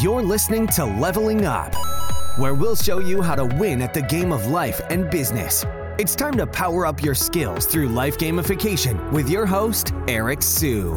You're listening to Leveling Up, where we'll show you how to win at the game of life and business. It's time to power up your skills through life gamification with your host, Eric Siu.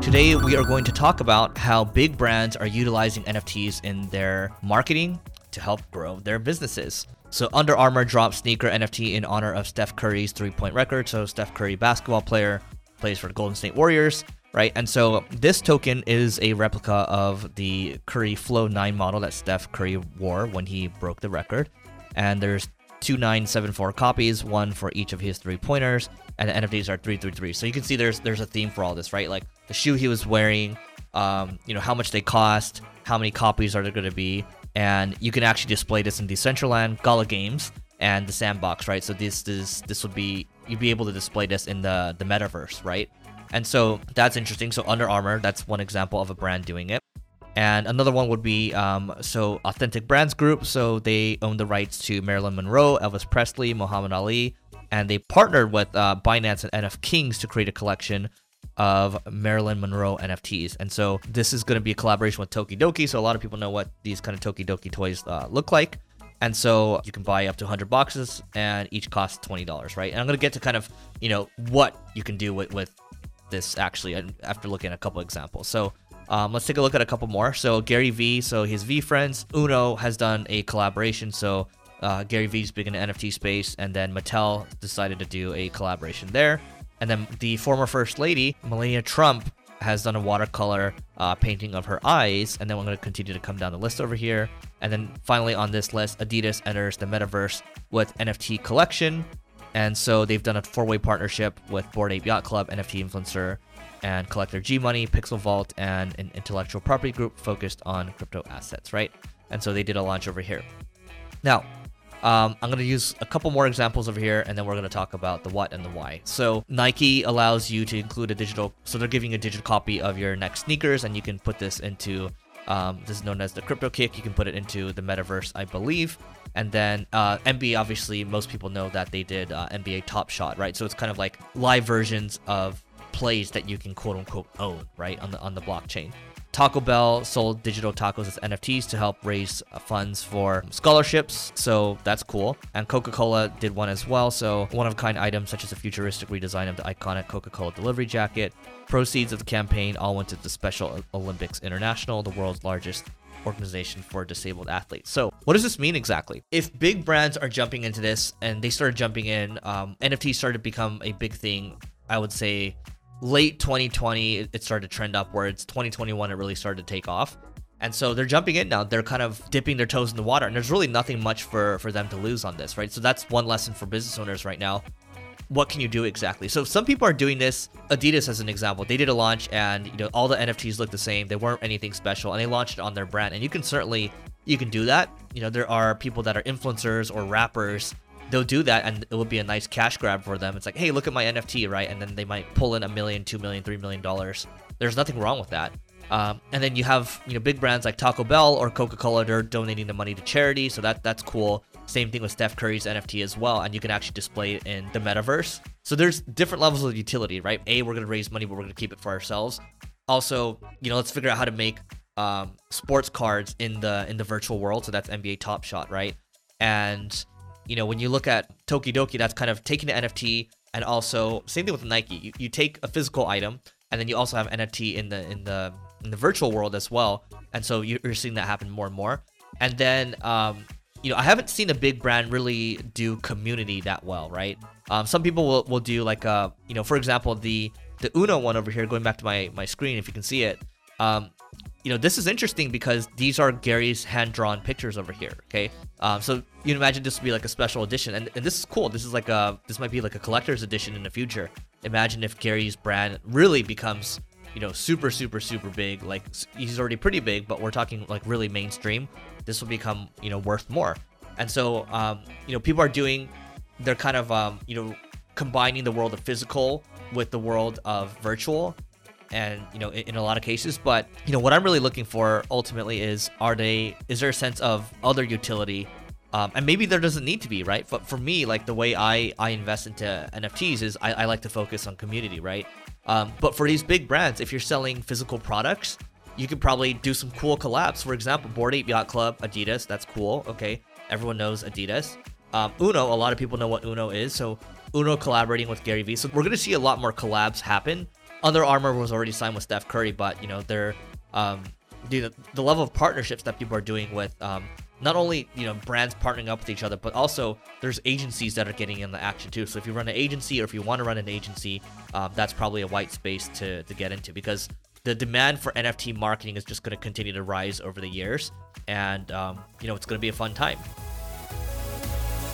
Today, we are going to talk about how big brands are utilizing NFTs in their marketing to help grow their businesses. So, Under Armour dropped sneaker NFT in honor of Steph Curry's three point record. So, Steph Curry, basketball player, plays for the Golden State Warriors, right? And so, this token is a replica of the Curry Flow 9 model that Steph Curry wore when he broke the record. And there's 2974 copies, one for each of his three pointers, and the NFTs are 333. So, you can see there's there's a theme for all this, right? Like the shoe he was wearing, um, you know, how much they cost, how many copies are there going to be, and you can actually display this in Decentraland, Gala Games, and the Sandbox, right? So this this this would be you'd be able to display this in the the metaverse, right? And so that's interesting. So Under Armour, that's one example of a brand doing it. And another one would be um, so Authentic Brands Group. So they own the rights to Marilyn Monroe, Elvis Presley, Muhammad Ali, and they partnered with uh, Binance and NF Kings to create a collection of Marilyn Monroe NFTs. And so this is going to be a collaboration with Tokidoki. So a lot of people know what these kind of Tokidoki toys uh, look like. And so you can buy up to 100 boxes and each costs $20, right? And I'm going to get to kind of, you know, what you can do with, with this actually after looking at a couple examples. So um, let's take a look at a couple more. So Gary Vee, so his VeeFriends, Uno has done a collaboration. So uh, Gary Vee's big in the NFT space, and then Mattel decided to do a collaboration there. And then the former First Lady, Melania Trump, has done a watercolor uh, painting of her eyes. And then we're going to continue to come down the list over here. And then finally on this list, Adidas enters the metaverse with NFT collection. And so they've done a four way partnership with Bored Ape Yacht Club, NFT influencer, and collector G Money, Pixel Vault, and an intellectual property group focused on crypto assets, right? And so they did a launch over here. Now, um, I'm going to use a couple more examples over here, and then we're going to talk about the what and the why. So Nike allows you to include a digital, so they're giving a digital copy of your next sneakers, and you can put this into, um, this is known as the Crypto Kick. You can put it into the metaverse, I believe. And then uh, NBA, obviously, most people know that they did uh, NBA Top Shot, right? So it's kind of like live versions of plays that you can quote unquote own, right, on the on the blockchain. Taco Bell sold digital tacos as NFTs to help raise uh, funds for scholarships, so that's cool. And Coca Cola did one as well, so one of kind items such as a futuristic redesign of the iconic Coca Cola delivery jacket. Proceeds of the campaign all went to the Special Olympics International, the world's largest organization for disabled athletes. So, what does this mean exactly? If big brands are jumping into this and they started jumping in, um, NFTs started to become a big thing, I would say late 2020 it started to trend upwards. 2021 it really started to take off. And so they're jumping in now. They're kind of dipping their toes in the water. And there's really nothing much for for them to lose on this right? So that's one lesson for business owners right now what can you do exactly so some people are doing this adidas as an example they did a launch and you know all the nfts look the same they weren't anything special and they launched it on their brand and you can certainly you can do that you know there are people that are influencers or rappers they'll do that and it will be a nice cash grab for them. It's like, hey, look at my NFT, right? And then they might pull in a million, two million, three million dollars. There's nothing wrong with that. Um, and then you have you know big brands like Taco Bell or Coca Cola. They're donating the money to charity, so that that's cool. Same thing with Steph Curry's NFT as well, and you can actually display it in the metaverse. So there's different levels of utility, right? A, we're gonna raise money, but we're gonna keep it for ourselves. Also, you know, let's figure out how to make um, sports cards in the in the virtual world. So that's NBA Top Shot, right? And you know, when you look at Tokidoki, that's kind of taking the NFT and also same thing with Nike. You, you take a physical item and then you also have NFT in the in the in the virtual world as well. And so you're seeing that happen more and more. And then um, you know, I haven't seen a big brand really do community that well, right? Um, some people will, will do like uh, you know, for example, the the Uno one over here, going back to my my screen, if you can see it. Um, you know, this is interesting because these are Gary's hand drawn pictures over here. Okay, um, so you can imagine this would be like a special edition, and, and this is cool. This is like a this might be like a collector's edition in the future. Imagine if Gary's brand really becomes you know super super super big. Like he's already pretty big, but we're talking like really mainstream. This will become you know worth more. And so um, you know people are doing they're kind of um, you know combining the world of physical with the world of virtual and you know in, in, a lot of cases but you know what i'm really looking for ultimately is are they is there a sense of other utility um, and maybe there doesn't need to be right but for me like the way i i invest into nfts is i, I like to focus on community right um, but for these big brands if you're selling physical products you could probably do some cool collabs. For example, Bored Ape Yacht Club, Adidas, that's cool. Okay, everyone knows Adidas. Um, Uno, a lot of people know what Uno is, so Uno collaborating with Gary Vee. So we're gonna see a lot more collabs happen. Under Armour was already signed with Steph Curry, but you know they're um, the the level of partnerships that people are doing with um, not only you know brands partnering up with each other, but also there's agencies that are getting in the action too. So if you run an agency or if you want to run an agency, um, that's probably a white space to to get into because the demand for NFT marketing is just going to continue to rise over the years, and um, you know it's going to be a fun time.